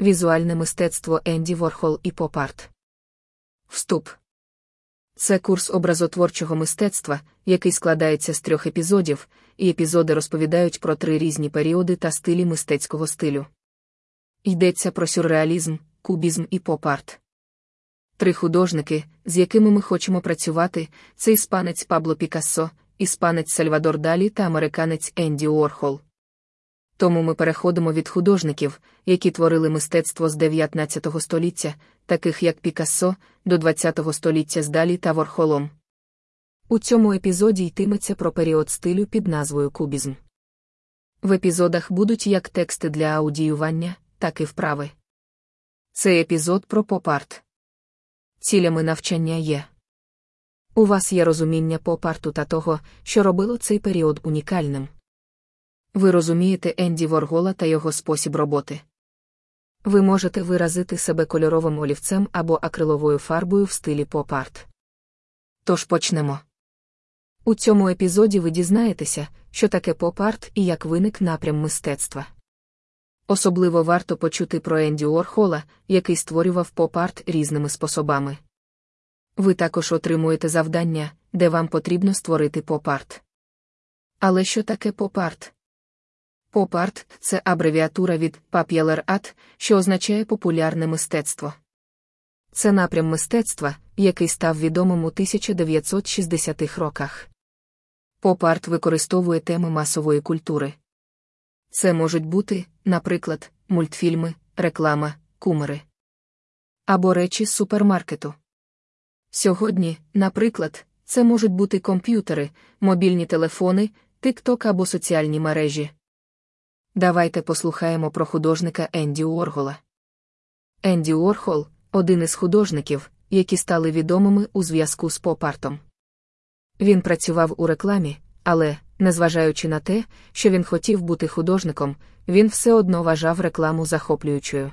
Візуальне мистецтво Енді Ворхол і Поп-арт. Вступ. Це курс образотворчого мистецтва, який складається з трьох епізодів, і епізоди розповідають про три різні періоди та стилі мистецького стилю. Йдеться про сюрреалізм, кубізм і поп-арт. Три художники, з якими ми хочемо працювати, це іспанець Пабло Пікассо, іспанець Сальвадор Далі та американець Енді Уорхол. Тому ми переходимо від художників, які творили мистецтво з 19 століття, таких як Пікассо, до 20 століття з Далі та Ворхолом. У цьому епізоді йтиметься про період стилю під назвою Кубізм. В епізодах будуть як тексти для аудіювання, так і вправи. Цей епізод про поп-арт. Цілями навчання є. У вас є розуміння поп-арту та того, що робило цей період унікальним. Ви розумієте Енді Воргола та його спосіб роботи. Ви можете виразити себе кольоровим олівцем або акриловою фарбою в стилі поп-арт. Тож почнемо. У цьому епізоді ви дізнаєтеся, що таке поп-арт і як виник напрям мистецтва. Особливо варто почути про Енді Уорхола, який створював поп-арт різними способами. Ви також отримуєте завдання, де вам потрібно створити поп-арт. Але що таке поп-арт? Поп-арт – це абревіатура від Popular Art, що означає популярне мистецтво. Це напрям мистецтва, який став відомим у 1960-х роках. Поп-арт використовує теми масової культури. Це можуть бути, наприклад, мультфільми, реклама, кумери або речі з супермаркету. Сьогодні, наприклад, це можуть бути комп'ютери, мобільні телефони, TikTok або соціальні мережі. Давайте послухаємо про художника Енді Уоргола. Енді Уорхол один із художників, які стали відомими у зв'язку з поп-артом. Він працював у рекламі, але, незважаючи на те, що він хотів бути художником, він все одно вважав рекламу захоплюючою.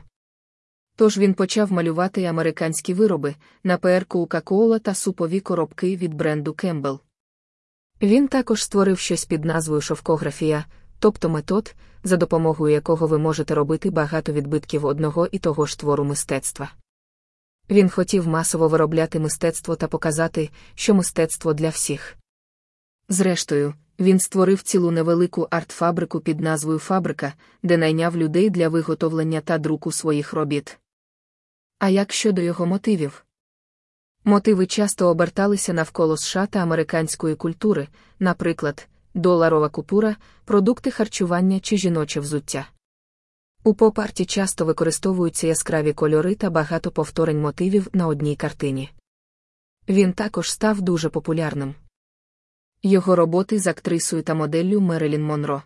Тож він почав малювати американські вироби на ПР Coca-Cola та супові коробки від бренду Campbell. Він також створив щось під назвою шовкографія, тобто метод, за допомогою якого ви можете робити багато відбитків одного і того ж твору мистецтва. Він хотів масово виробляти мистецтво та показати, що мистецтво для всіх. Зрештою, він створив цілу невелику арт-фабрику під назвою Фабрика, де найняв людей для виготовлення та друку своїх робіт. А як щодо його мотивів? Мотиви часто оберталися навколо США та американської культури, наприклад, доларова купура, продукти харчування чи жіноче взуття. У поп-арті часто використовуються яскраві кольори та багато повторень мотивів на одній картині. Він також став дуже популярним. Його роботи з актрисою та моделлю Мерелін Монро.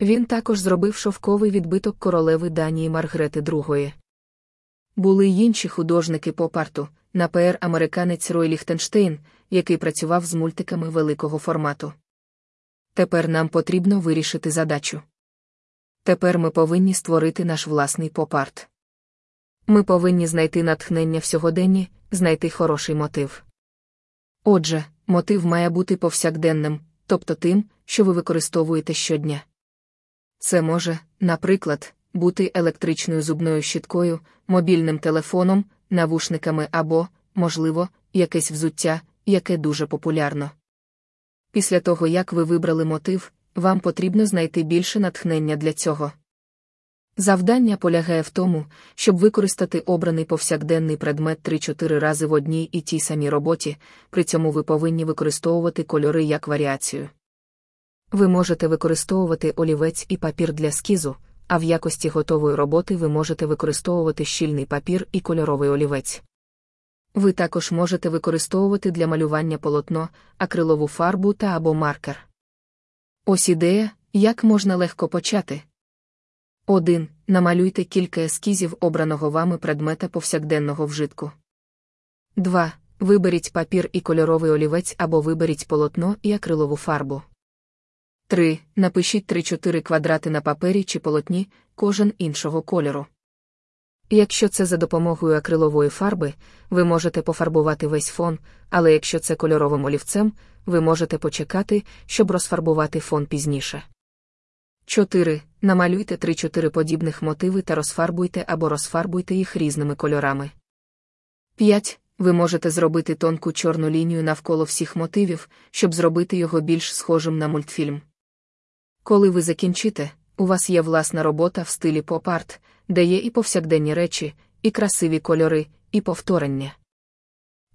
Він також зробив шовковий відбиток королеви Данії Маргрети II. Були й інші художники поп-арту, наприклад, американець Рой Ліхтенштейн, який працював з мультиками великого формату. Тепер нам потрібно вирішити задачу. Тепер ми повинні створити наш власний поп-арт. Ми повинні знайти натхнення в сьогоденні, знайти хороший мотив. Отже, мотив має бути повсякденним, тобто тим, що ви використовуєте щодня. Це може, наприклад, бути електричною зубною щіткою, мобільним телефоном, навушниками або, можливо, якесь взуття, яке дуже популярно. Після того, як ви вибрали мотив, вам потрібно знайти більше натхнення для цього. Завдання полягає в тому, щоб використати обраний повсякденний предмет 3-4 рази в одній і тій самій роботі, при цьому ви повинні використовувати кольори як варіацію. Ви можете використовувати олівець і папір для скізу, а в якості готової роботи ви можете використовувати щільний папір і кольоровий олівець. Ви також можете використовувати для малювання полотно, акрилову фарбу та або маркер. Ось ідея, як можна легко почати. 1. Намалюйте кілька ескізів обраного вами предмета повсякденного вжитку. 2. Виберіть папір і кольоровий олівець або виберіть полотно і акрилову фарбу. 3. Напишіть 3-4 квадрати на папері чи полотні, кожен іншого кольору. Якщо це за допомогою акрилової фарби, ви можете пофарбувати весь фон, але якщо це кольоровим олівцем, ви можете почекати, щоб розфарбувати фон пізніше. 4. Намалюйте 3-4 подібних мотиви та розфарбуйте або розфарбуйте їх різними кольорами. 5. Ви можете зробити тонку чорну лінію навколо всіх мотивів, щоб зробити його більш схожим на мультфільм. Коли ви закінчите, у вас є власна робота в стилі поп-арт, де є і повсякденні речі, і красиві кольори, і повторення.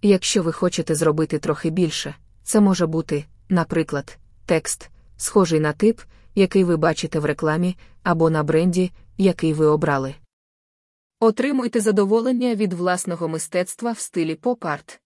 Якщо ви хочете зробити трохи більше, це може бути, наприклад, текст, схожий на тип, який ви бачите в рекламі, або на бренді, який ви обрали. Отримуйте задоволення від власного мистецтва в стилі поп-арт.